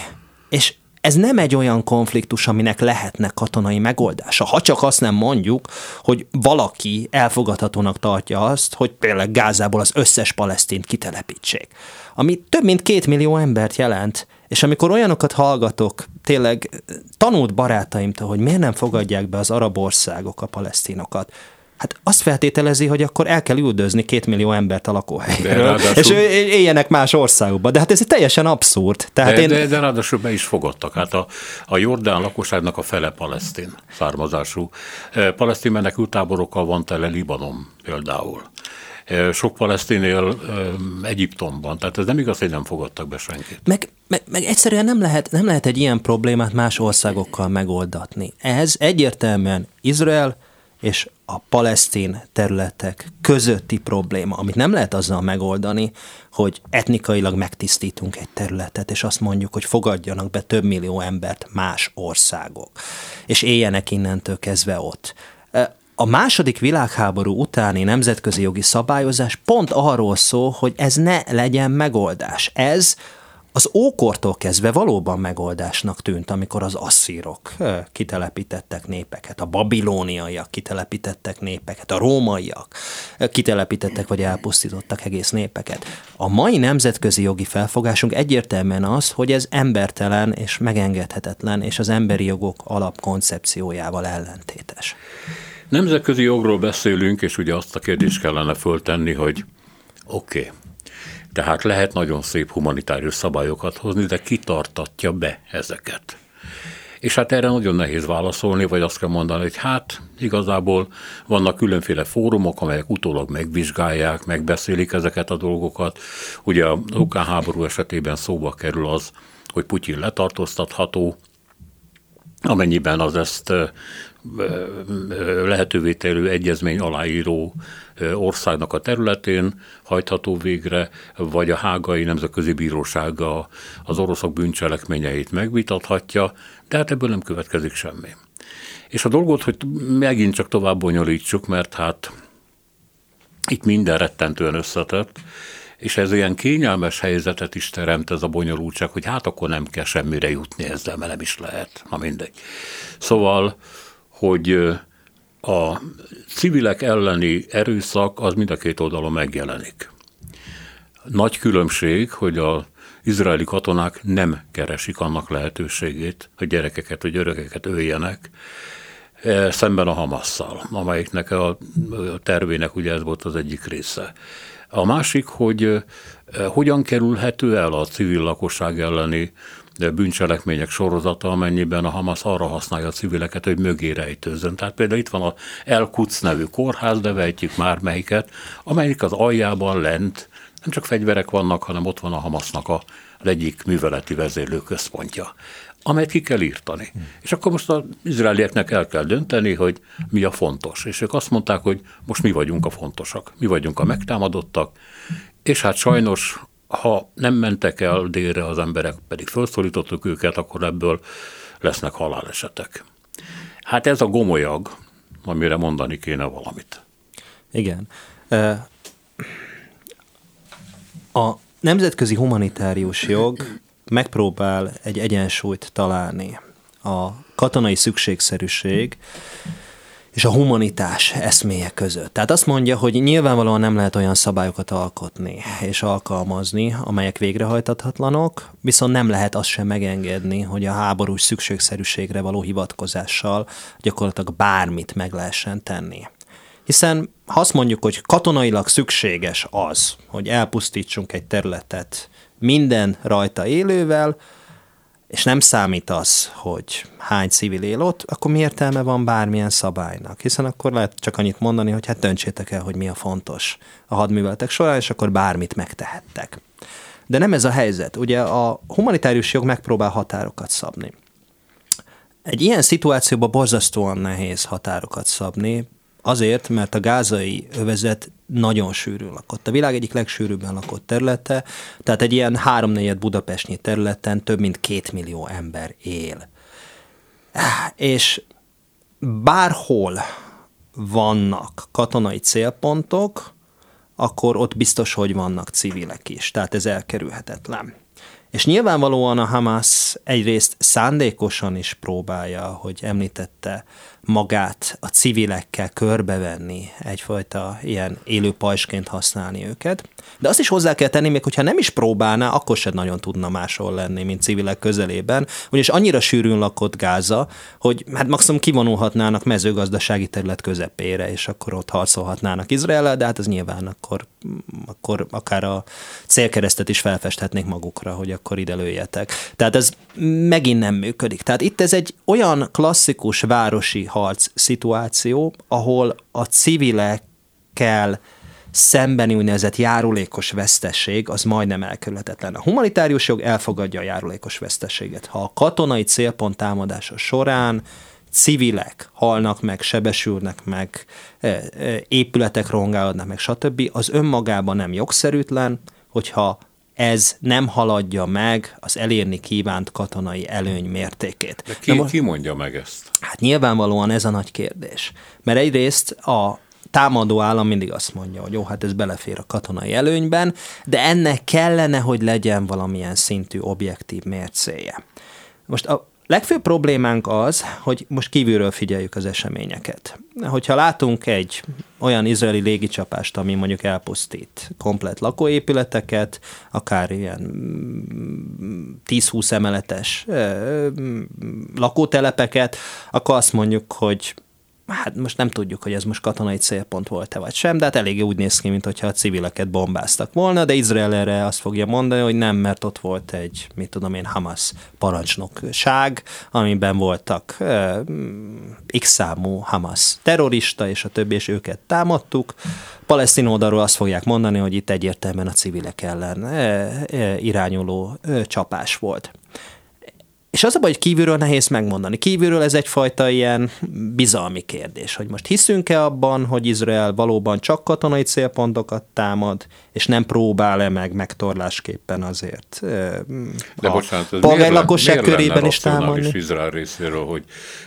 És ez nem egy olyan konfliktus, aminek lehetne katonai megoldása. Ha csak azt nem mondjuk, hogy valaki elfogadhatónak tartja azt, hogy például Gázából az összes palesztint kitelepítsék. Ami több mint két millió embert jelent, és amikor olyanokat hallgatok, tényleg tanult barátaimtól, hogy miért nem fogadják be az arab országok a palesztinokat, hát azt feltételezi, hogy akkor el kell üldözni két millió embert a lakóhelyről, és éljenek más országokba. De hát ez teljesen abszurd. Tehát de, én... de, de ráadásul be is fogadtak. Hát a, a Jordán lakosságnak a fele palesztin származású. E, palesztin menekültáborokkal van tele Libanon például. E, sok palesztin él e, Egyiptomban, tehát ez nem igaz, hogy nem fogadtak be senkit. Meg, meg, meg egyszerűen nem lehet, nem lehet egy ilyen problémát más országokkal megoldatni. Ez egyértelműen Izrael, és a palesztin területek közötti probléma, amit nem lehet azzal megoldani, hogy etnikailag megtisztítunk egy területet, és azt mondjuk, hogy fogadjanak be több millió embert más országok, és éljenek innentől kezdve ott. A második világháború utáni nemzetközi jogi szabályozás pont arról szól, hogy ez ne legyen megoldás. Ez az ókortól kezdve valóban megoldásnak tűnt, amikor az asszírok kitelepítettek népeket, a babilóniaiak kitelepítettek népeket, a rómaiak kitelepítettek vagy elpusztítottak egész népeket. A mai nemzetközi jogi felfogásunk egyértelműen az, hogy ez embertelen és megengedhetetlen, és az emberi jogok alapkoncepciójával ellentétes. nemzetközi jogról beszélünk, és ugye azt a kérdést kellene föltenni, hogy oké, okay, tehát lehet nagyon szép humanitárius szabályokat hozni, de kitartatja be ezeket. És hát erre nagyon nehéz válaszolni, vagy azt kell mondani, hogy hát igazából vannak különféle fórumok, amelyek utólag megvizsgálják, megbeszélik ezeket a dolgokat. Ugye a ukrán háború esetében szóba kerül az, hogy Putyin letartóztatható, amennyiben az ezt lehetővé tevő egyezmény aláíró országnak a területén hajtható végre, vagy a hágai nemzetközi bírósága az oroszok bűncselekményeit megvitathatja, de hát ebből nem következik semmi. És a dolgot, hogy megint csak tovább bonyolítsuk, mert hát itt minden rettentően összetett, és ez ilyen kényelmes helyzetet is teremt ez a bonyolultság, hogy hát akkor nem kell semmire jutni ezzel, mert nem is lehet, na mindegy. Szóval, hogy a civilek elleni erőszak az mind a két oldalon megjelenik. Nagy különbség, hogy a izraeli katonák nem keresik annak lehetőségét, hogy gyerekeket vagy örökeket öljenek, e, szemben a Hamasszal, amelyiknek a tervének ugye ez volt az egyik része. A másik, hogy e, hogyan kerülhető el a civil lakosság elleni bűncselekmények sorozata, amennyiben a Hamas arra használja a civileket, hogy mögé rejtőzzön. Tehát például itt van a El Quds nevű kórház, de vejtjük már melyiket, amelyik az aljában lent nem csak fegyverek vannak, hanem ott van a Hamasnak a egyik műveleti vezérlőközpontja, amelyet ki kell írtani. Hmm. És akkor most az izraelieknek el kell dönteni, hogy mi a fontos. És ők azt mondták, hogy most mi vagyunk a fontosak, mi vagyunk a megtámadottak, és hát sajnos ha nem mentek el délre az emberek, pedig felszólítottuk őket, akkor ebből lesznek halálesetek. Hát ez a gomolyag, amire mondani kéne valamit. Igen. A nemzetközi humanitárius jog megpróbál egy egyensúlyt találni a katonai szükségszerűség és a humanitás eszméje között. Tehát azt mondja, hogy nyilvánvalóan nem lehet olyan szabályokat alkotni és alkalmazni, amelyek végrehajtathatlanok, viszont nem lehet azt sem megengedni, hogy a háborús szükségszerűségre való hivatkozással gyakorlatilag bármit meg lehessen tenni. Hiszen ha azt mondjuk, hogy katonailag szükséges az, hogy elpusztítsunk egy területet minden rajta élővel, és nem számít az, hogy hány civil él ott, akkor mi értelme van bármilyen szabálynak? Hiszen akkor lehet csak annyit mondani, hogy hát döntsétek el, hogy mi a fontos a hadműveletek során, és akkor bármit megtehettek. De nem ez a helyzet. Ugye a humanitárius jog megpróbál határokat szabni. Egy ilyen szituációban borzasztóan nehéz határokat szabni, Azért, mert a gázai övezet nagyon sűrűn lakott. A világ egyik legsűrűbben lakott területe, tehát egy ilyen háromnegyed budapestnyi területen több mint két millió ember él. És bárhol vannak katonai célpontok, akkor ott biztos, hogy vannak civilek is, tehát ez elkerülhetetlen. És nyilvánvalóan a Hamas egyrészt szándékosan is próbálja, hogy említette, magát a civilekkel körbevenni, egyfajta ilyen élő pajsként használni őket. De azt is hozzá kell tenni, még hogyha nem is próbálná, akkor sem nagyon tudna máshol lenni, mint civilek közelében, ugyanis annyira sűrűn lakott Gáza, hogy hát maximum kivonulhatnának mezőgazdasági terület közepére, és akkor ott harcolhatnának Izrael, de hát ez nyilván akkor, akkor akár a célkeresztet is felfesthetnék magukra, hogy akkor ide lőjetek. Tehát ez megint nem működik. Tehát itt ez egy olyan klasszikus városi harc szituáció, ahol a civilekkel szembeni úgynevezett járulékos vesztesség az majdnem elkerülhetetlen. A humanitárius jog elfogadja a járulékos vesztességet. Ha a katonai célpont támadása során civilek halnak meg, sebesülnek meg, e, e, épületek rongálódnak meg, stb., az önmagában nem jogszerűtlen, hogyha ez nem haladja meg az elérni kívánt katonai előny mértékét. De ki, most, ki mondja meg ezt? Hát nyilvánvalóan ez a nagy kérdés. Mert egyrészt a támadó állam mindig azt mondja, hogy jó, hát ez belefér a katonai előnyben, de ennek kellene, hogy legyen valamilyen szintű objektív mércéje. Most a legfőbb problémánk az, hogy most kívülről figyeljük az eseményeket. Hogyha látunk egy olyan izraeli légicsapást, ami mondjuk elpusztít komplet lakóépületeket, akár ilyen 10-20 emeletes lakótelepeket, akkor azt mondjuk, hogy hát most nem tudjuk, hogy ez most katonai célpont volt-e vagy sem, de hát eléggé úgy néz ki, mintha a civileket bombáztak volna, de Izrael erre azt fogja mondani, hogy nem, mert ott volt egy, mit tudom én, Hamas parancsnokság, amiben voltak uh, x számú Hamas terrorista, és a többi, és őket támadtuk. Palesztin oldalról azt fogják mondani, hogy itt egyértelműen a civilek ellen uh, irányuló uh, csapás volt. És az a baj, hogy kívülről nehéz megmondani. Kívülről ez egyfajta ilyen bizalmi kérdés, hogy most hiszünk-e abban, hogy Izrael valóban csak katonai célpontokat támad, és nem próbál-e meg megtorlásképpen azért De a bocsánat, ez miért, lakosság körében is támadni. Izrael részéről, hogy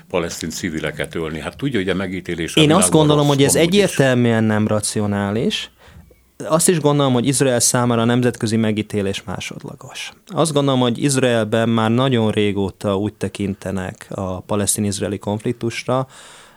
palesztin civileket ölni? Hát tudja, hogy a megítélés Én azt gondolom, hogy ez egyértelműen nem racionális, azt is gondolom, hogy Izrael számára a nemzetközi megítélés másodlagos. Azt gondolom, hogy Izraelben már nagyon régóta úgy tekintenek a palesztin-izraeli konfliktusra,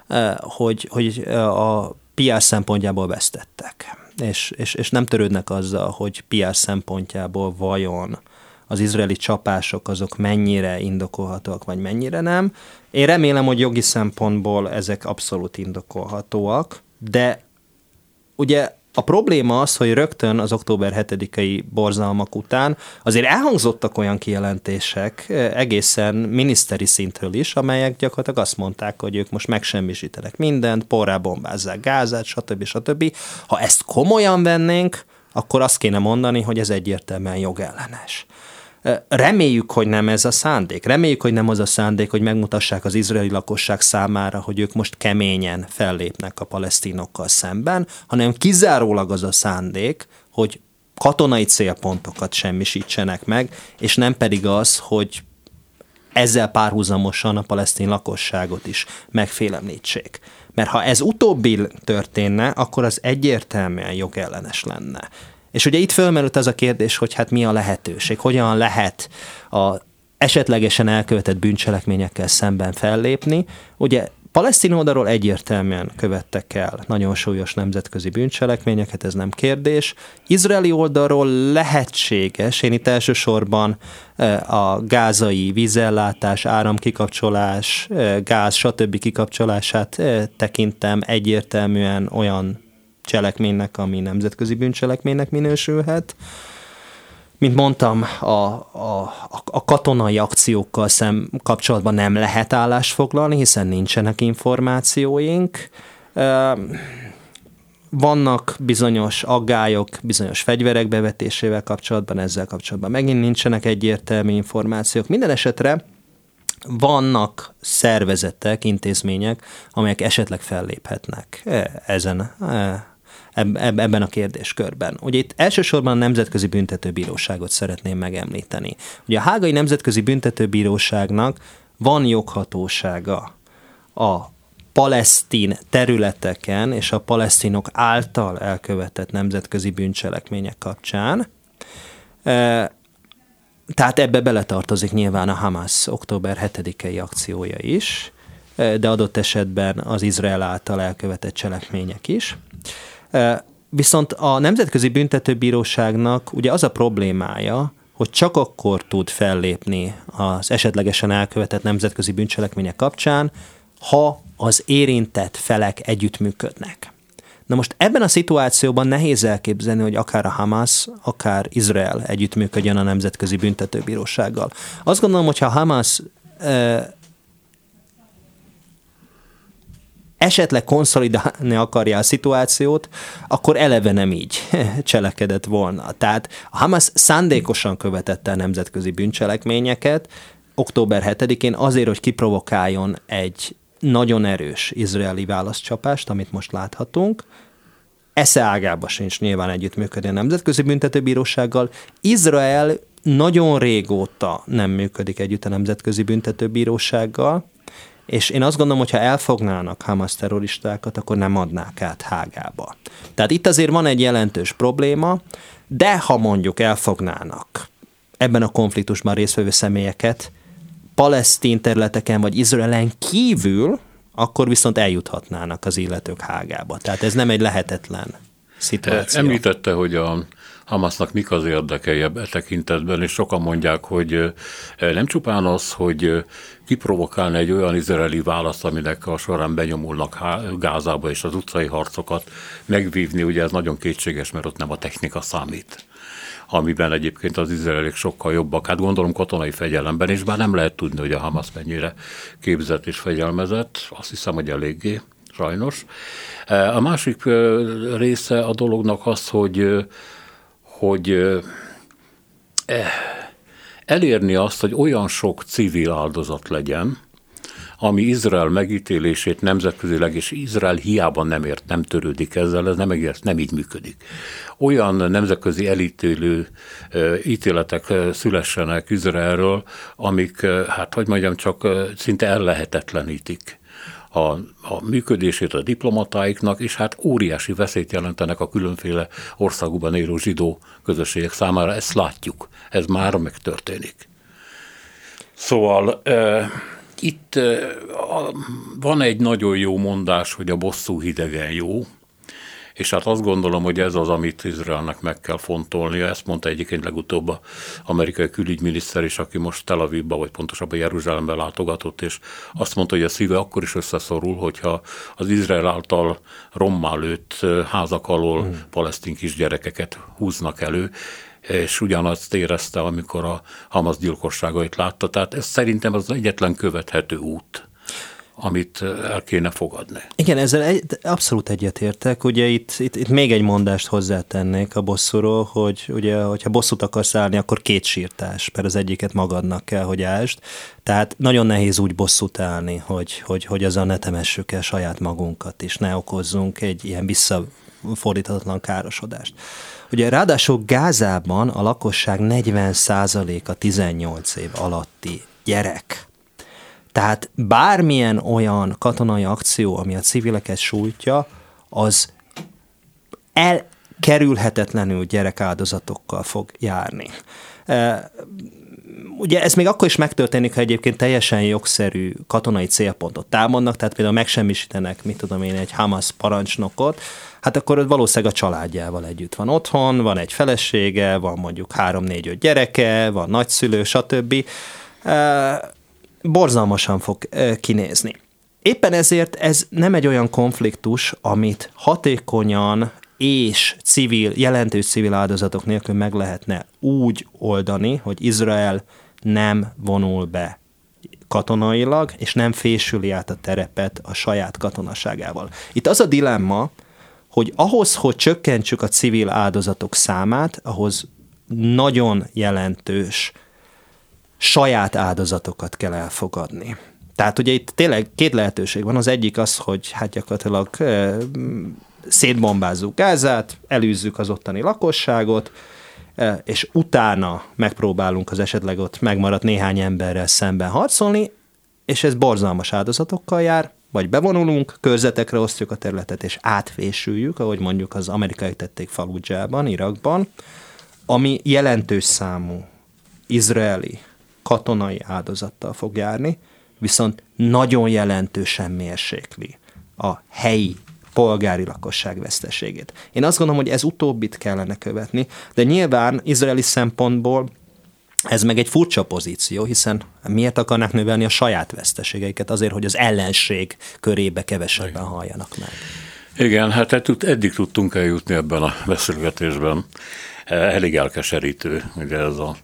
eh, hogy, hogy a PR szempontjából vesztettek. És, és, és nem törődnek azzal, hogy PR szempontjából vajon az izraeli csapások azok mennyire indokolhatóak, vagy mennyire nem. Én remélem, hogy jogi szempontból ezek abszolút indokolhatóak, de ugye a probléma az, hogy rögtön az október 7-i borzalmak után azért elhangzottak olyan kijelentések eh, egészen miniszteri szintről is, amelyek gyakorlatilag azt mondták, hogy ők most megsemmisítenek mindent, porrá bombázzák Gázát, stb. stb. Ha ezt komolyan vennénk, akkor azt kéne mondani, hogy ez egyértelműen jogellenes. Reméljük, hogy nem ez a szándék. Reméljük, hogy nem az a szándék, hogy megmutassák az izraeli lakosság számára, hogy ők most keményen fellépnek a palesztinokkal szemben, hanem kizárólag az a szándék, hogy katonai célpontokat semmisítsenek meg, és nem pedig az, hogy ezzel párhuzamosan a palesztin lakosságot is megfélemlítsék. Mert ha ez utóbbi történne, akkor az egyértelműen jogellenes lenne. És ugye itt fölmerült az a kérdés, hogy hát mi a lehetőség, hogyan lehet a esetlegesen elkövetett bűncselekményekkel szemben fellépni. Ugye Palesztin oldalról egyértelműen követtek el nagyon súlyos nemzetközi bűncselekményeket, ez nem kérdés. Izraeli oldalról lehetséges, én itt elsősorban eh, a gázai vízellátás, áramkikapcsolás, eh, gáz, stb. kikapcsolását eh, tekintem egyértelműen olyan cselekménynek, ami nemzetközi bűncselekménynek minősülhet. Mint mondtam, a, a, a katonai akciókkal szem kapcsolatban nem lehet állást foglalni, hiszen nincsenek információink. Vannak bizonyos aggályok, bizonyos fegyverek bevetésével kapcsolatban, ezzel kapcsolatban megint nincsenek egyértelmű információk. Minden esetre vannak szervezetek, intézmények, amelyek esetleg felléphetnek ezen ebben a kérdéskörben. Ugye itt elsősorban a Nemzetközi Büntetőbíróságot szeretném megemlíteni. Ugye a Hágai Nemzetközi Büntetőbíróságnak van joghatósága a palesztin területeken és a palesztinok által elkövetett nemzetközi bűncselekmények kapcsán. Tehát ebbe beletartozik nyilván a Hamas október 7-i akciója is, de adott esetben az Izrael által elkövetett cselekmények is. Viszont a Nemzetközi Büntetőbíróságnak ugye az a problémája, hogy csak akkor tud fellépni az esetlegesen elkövetett nemzetközi bűncselekmények kapcsán, ha az érintett felek együttműködnek. Na most ebben a szituációban nehéz elképzelni, hogy akár a Hamas, akár Izrael együttműködjön a Nemzetközi Büntetőbírósággal. Azt gondolom, hogy ha Hamas esetleg konszolidálni akarja a szituációt, akkor eleve nem így cselekedett volna. Tehát a Hamas szándékosan követette a nemzetközi bűncselekményeket, október 7-én azért, hogy kiprovokáljon egy nagyon erős izraeli válaszcsapást, amit most láthatunk, esze ágába sincs nyilván együttműködni a Nemzetközi Büntetőbírósággal. Izrael nagyon régóta nem működik együtt a Nemzetközi Büntetőbírósággal, és én azt gondolom, hogy ha elfognának Hamas terroristákat, akkor nem adnák át Hágába. Tehát itt azért van egy jelentős probléma, de ha mondjuk elfognának ebben a konfliktusban résztvevő személyeket palesztin területeken vagy Izraelen kívül, akkor viszont eljuthatnának az illetők Hágába. Tehát ez nem egy lehetetlen szituáció. Említette, hogy a Hamasnak mik az érdekei e tekintetben, és sokan mondják, hogy nem csupán az, hogy kiprovokálni egy olyan izraeli választ, aminek a során benyomulnak Gázába és az utcai harcokat megvívni, ugye ez nagyon kétséges, mert ott nem a technika számít amiben egyébként az izraelik sokkal jobbak. Hát gondolom katonai fegyelemben is, bár nem lehet tudni, hogy a Hamas mennyire képzett és fegyelmezett, azt hiszem, hogy eléggé, sajnos. A másik része a dolognak az, hogy hogy eh, elérni azt, hogy olyan sok civil áldozat legyen, ami Izrael megítélését nemzetközileg, és Izrael hiába nem ért, nem törődik ezzel, ez nem, egész, nem így működik. Olyan nemzetközi elítélő ítéletek szülessenek Izraelről, amik, hát hogy mondjam, csak szinte ellehetetlenítik a, a működését a diplomatáiknak, és hát óriási veszélyt jelentenek a különféle országúban élő zsidó közösségek számára. Ezt látjuk, ez már megtörténik. Szóval e, itt e, van egy nagyon jó mondás, hogy a bosszú hidegen jó, és hát azt gondolom, hogy ez az, amit Izraelnek meg kell fontolnia. Ezt mondta egyébként legutóbb az amerikai külügyminiszter is, aki most Tel Avivba, vagy pontosabban Jeruzsálembe látogatott, és azt mondta, hogy a szíve akkor is összeszorul, hogyha az Izrael által rommá lőtt házak alól hmm. palesztin kisgyerekeket húznak elő, és ugyanazt érezte, amikor a Hamas gyilkosságait látta. Tehát ez szerintem az egyetlen követhető út amit el kéne fogadni. Igen, ezzel egy, abszolút egyetértek. Ugye itt, itt, itt még egy mondást hozzátennék a bosszúról, hogy ugye, hogyha bosszút akarsz állni, akkor két sírtás, mert az egyiket magadnak kell, hogy ásd. Tehát nagyon nehéz úgy bosszút állni, hogy, hogy, hogy a ne temessük el saját magunkat, és ne okozzunk egy ilyen visszafordíthatatlan károsodást. Ugye ráadásul Gázában a lakosság 40%-a 18 év alatti gyerek. Tehát bármilyen olyan katonai akció, ami a civileket sújtja, az elkerülhetetlenül gyerekáldozatokkal fog járni. Ugye ez még akkor is megtörténik, ha egyébként teljesen jogszerű katonai célpontot támadnak, tehát például megsemmisítenek, mit tudom én, egy Hamas parancsnokot, hát akkor valószínűleg a családjával együtt van otthon, van egy felesége, van mondjuk három-négy-öt gyereke, van nagyszülő, stb borzalmasan fog kinézni. Éppen ezért ez nem egy olyan konfliktus, amit hatékonyan és civil, jelentős civil áldozatok nélkül meg lehetne úgy oldani, hogy Izrael nem vonul be katonailag, és nem fésüli át a terepet a saját katonaságával. Itt az a dilemma, hogy ahhoz, hogy csökkentsük a civil áldozatok számát, ahhoz nagyon jelentős saját áldozatokat kell elfogadni. Tehát ugye itt tényleg két lehetőség van. Az egyik az, hogy hát gyakorlatilag szétbombázzuk Gázát, elűzzük az ottani lakosságot, és utána megpróbálunk az esetleg ott megmaradt néhány emberrel szemben harcolni, és ez borzalmas áldozatokkal jár, vagy bevonulunk, körzetekre osztjuk a területet, és átfésüljük, ahogy mondjuk az amerikai tették Faludzsában, Irakban, ami jelentős számú izraeli katonai áldozattal fog járni, viszont nagyon jelentősen mérsékli a helyi polgári lakosság veszteségét. Én azt gondolom, hogy ez utóbbit kellene követni, de nyilván izraeli szempontból ez meg egy furcsa pozíció, hiszen miért akarnak növelni a saját veszteségeiket? Azért, hogy az ellenség körébe kevesebben halljanak meg. Igen, hát eddig tudtunk eljutni ebben a beszélgetésben. Elég elkeserítő, ugye ez a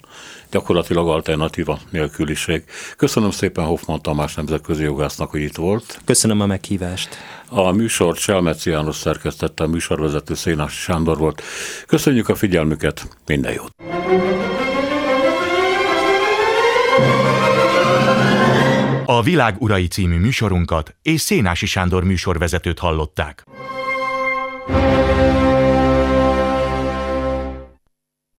gyakorlatilag alternatíva nélküliség. Köszönöm szépen Hoffman Tamás nemzetközi jogásznak, hogy itt volt. Köszönöm a meghívást. A műsort Selmeci János szerkesztette, a műsorvezető Szénás Sándor volt. Köszönjük a figyelmüket, minden jót! A Világ Urai című műsorunkat és Szénási Sándor műsorvezetőt hallották. thank you